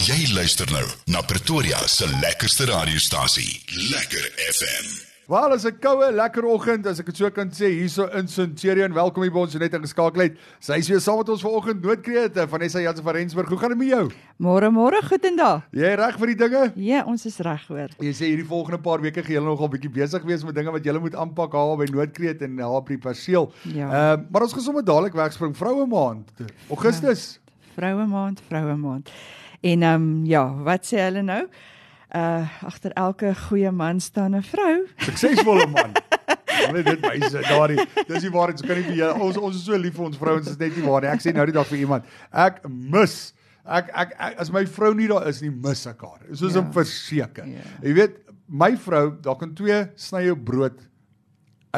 Jy luister nou na Pretoria se lekkerste radiostasie, Lekker FM. Wel, is 'n koue, lekker oggend as ek dit so kan sê hierso in Centurion. Welkom hier by ons net ingeskakel het. Sy is weer saam met ons vanoggend noodkreete van Essa Jansen van Rensburg. Hoe gaan dit met jou? Môre môre goed en da. Jy reg vir die dinge? Ja, ons is reg hoor. Jy sê hierdie volgende paar weke gaan julle nogal bietjie besig wees met dinge wat julle moet aanpak haar by Noordkreet en haar by die perseel. Ja. Ehm, maar ons gaan sommer dadelik wegspring vroue maand. Augustus. Vroue maand, vroue maand. En ehm um, ja, wat sê hulle nou? Uh agter elke goeie man staan 'n vrou. Suksesvolle man. Hulle dit wys daardie. Dis nie waar dit so kan nie vir jou. Ons ons is so lief vir ons vrouens, is net nie waar nie. Ek sê nou die dag vir iemand, ek mis ek ek, ek as my vrou nie daar is nie, mis ek haar. Soos Ja. 'n verseker. Ja. Jy weet, my vrou, daar kan twee snye brood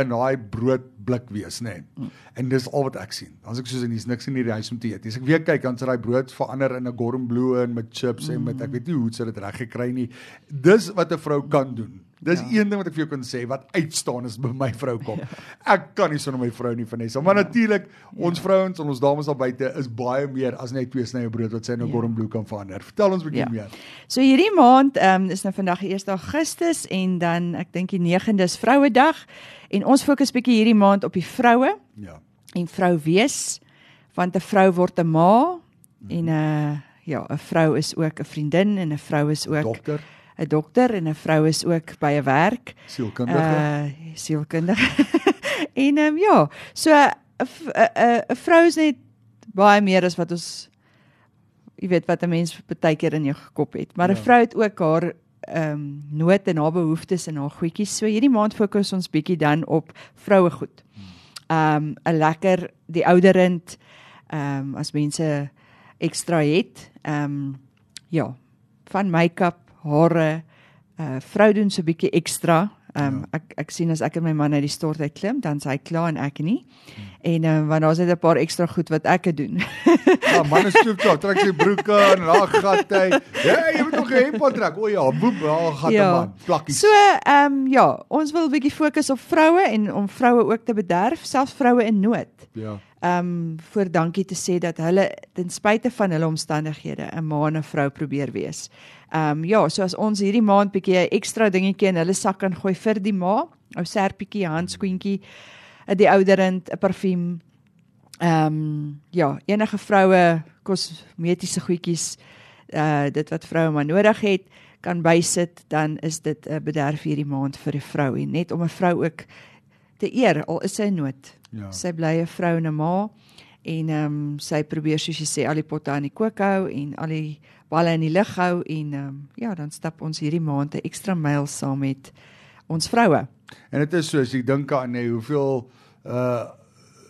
in daai broodblik wees, nê. Nee. Mm. En dis al wat ek sien. Dan's ek soos en hier's niks in hierdie huis om te eet. As ek weer kyk, dan sit daai brood verander in 'n gourmet blue en met chips mm. en met ek weet nie hoe sy dit reg gekry nie. Dis wat 'n vrou kan doen. Dis ja. een ding wat ek vir jou kan sê wat uitstaan is by my vrou kom. Ja. Ek kan nie sonder my vrou nie Vanessa, maar ja. natuurlik ons ja. vrouens en ons dames daar buite is baie meer as net twee snye brood wat sy in 'n ja. gourmet blue kan verander. Vertel ons 'n bietjie Ja. meer. So hierdie maand um, is nou vandag die 1 Augustus en dan ek dink die 9de is Vrouedag en ons fokus bietjie hierdie maand op die vroue Ja. en vrou wees want 'n vrou word 'n ma en 'n uh, ja, 'n vrou is ook 'n vriendin en 'n vrou is ook Dokter, 'n dokter en 'n vrou is ook by 'n werk. sielkundige. Uh sielkundige. en ehm um, ja, so 'n 'n 'n 'n vrou is net baie meer as wat ons jy weet wat 'n mens baie keer in jou kop het. Maar 'n Ja. vrou het ook haar ehm um, nood en haar behoeftes en haar goedjies. So hierdie maand fokus ons bietjie dan op vroue goed. Ehm um, 'n lekker die ouderend ehm um, as mense ekstra het. Ehm um, ja, van make-up, hare, uh vrou doen so 'n bietjie ekstra. Ehm um, Ja. ek ek sien as ek en my man uit die stort uit klim, dan sy klaar en ek nie. En ehm um, want daar's net 'n paar ekstra goed wat ek het doen. Ja, man is stoep toe, trek sy broeke aan, daar gat hy. Ja, jy moet nog 'n hemp aantrek. O ja, boep, daar gat Ja. man. Plakkies. So ehm um, ja, ons wil 'n bietjie fokus op vroue en om vroue ook te bederf, selfs vroue in nood. ja. Um, voor dankie te sê dat hulle ten spyte van hulle omstandighede 'n ma en 'n vrou probeer wees. Um, ja, so as ons hierdie maand bietjie 'n ekstra dingetjie in hulle sak kan gooi vir die ma, ou serpietjie, handskoentjie, die ouderend, 'n parfuum. Um, ja, enige vroue kosmetiese goedjies uh dit wat vroue maar nodig het kan bysit, dan is dit 'n bederf hierdie maand vir die vrou en net om 'n vrou ook te eer al is sy in nood. Ja. Sy bly 'n vrou en 'n ma en ehm um, sy probeer soos jy sê al die potte aan die kook hou en al die balle in die lug hou en ehm um, ja, dan stap ons hierdie maand 'n ekstra myl saam met ons vroue. En dit is so as jy dink aan nee, hoeveel uh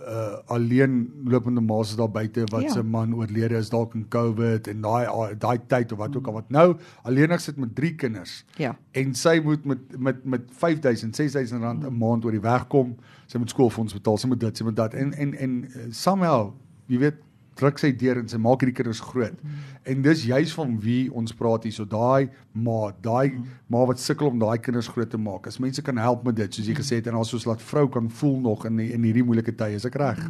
uh alleen lopende is daar buite wat Ja. se man oorlede is dalk in COVID en daai daai tyd of wat ook al wat nou alleenig sit met 3 kinders Ja. en sy moet met met met 5000 6000 rand 'n maand oor die weg kom. Sy moet skoolfonds betaal, sy moet dit, sy moet dat en en en uh, somehow, jy weet, druk sy deur en sy maak hierdie kinders groot. En dis juis van wie ons praat hier. So daai ma, daai ma wat sukkel om daai kinders groot te maak. As mense kan help met dit, soos jy gesê het en also laat vrou kan voel nog in die, in hierdie moeilike tye, is ek reg?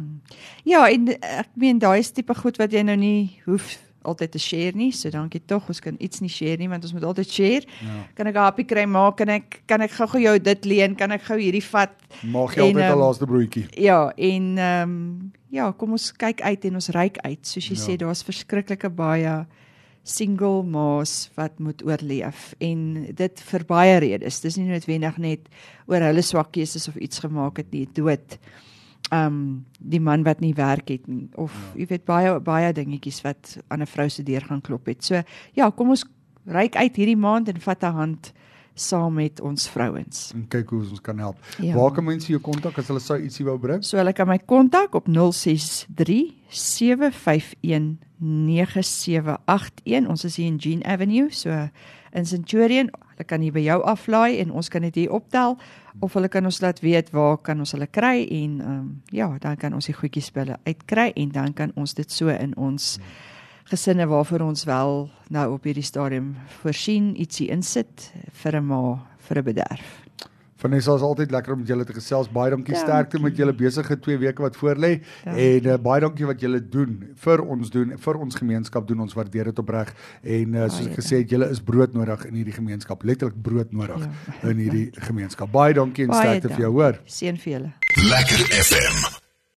Ja, en ek meen daai is tipe goed wat jy nou nie hoef altyd te share nie. So dankie tog. Ons kan iets nie share nie want ons moet altyd share. Ja. Kan ek 'n happy kry maak? Kan ek kan ek gou-gou jou dit leen? Kan ek gou hierdie vat? Maak jy En, altyd 'n ehm, laaste broodjie. Ja, en ehm um, ja, kom ons kyk uit en ons ryk uit. Soos jy Ja. ja. sê, daar's verskriklike baie single ma's wat moet oorleef en dit vir baie redes. Dis nie noodwendig net oor hulle swak keuses of iets gemaak het nie, dood. Um die man wat nie werk het nie of ja. jy weet baie baie dingetjies wat aan 'n vrou se deur gaan klop het. So ja, kom ons ryk uit hierdie maand en vat 'n hand saam met ons vrouens. En kyk hoe ons kan help. Ja. Waar kan mense jou kontak as hulle sou ietsie wou bring? So hulle kan my kontak op 063 751 9781. Ons is hier in Jean Avenue, so in Centurion. Hulle kan hier by jou aflaai en ons kan dit hier optel of hulle kan ons laat weet waar kan ons hulle kry en ehm um, ja, dan kan ons die goedjies by hulle uitkry en dan kan ons dit so in ons gesinne waarvoor ons wel nou op hierdie stadium voorsien ietsie insit vir 'n ma vir 'n bederf. Vanessa is altyd lekker om met julle te gesels. Baie dankie, Dankie. sterkte met julle besige 2 weke wat voorlê Dankie. en uh, baie dankie wat julle doen vir ons doen, vir ons gemeenskap doen. Ons waardeer dit opreg en uh, soos ek gesê het, julle is brood nodig in hierdie gemeenskap. Letterlik brood nodig Ja. in hierdie gemeenskap. Baie dankie en Baie sterkte vir jou, hoor. Seën vir julle. Lekker FM.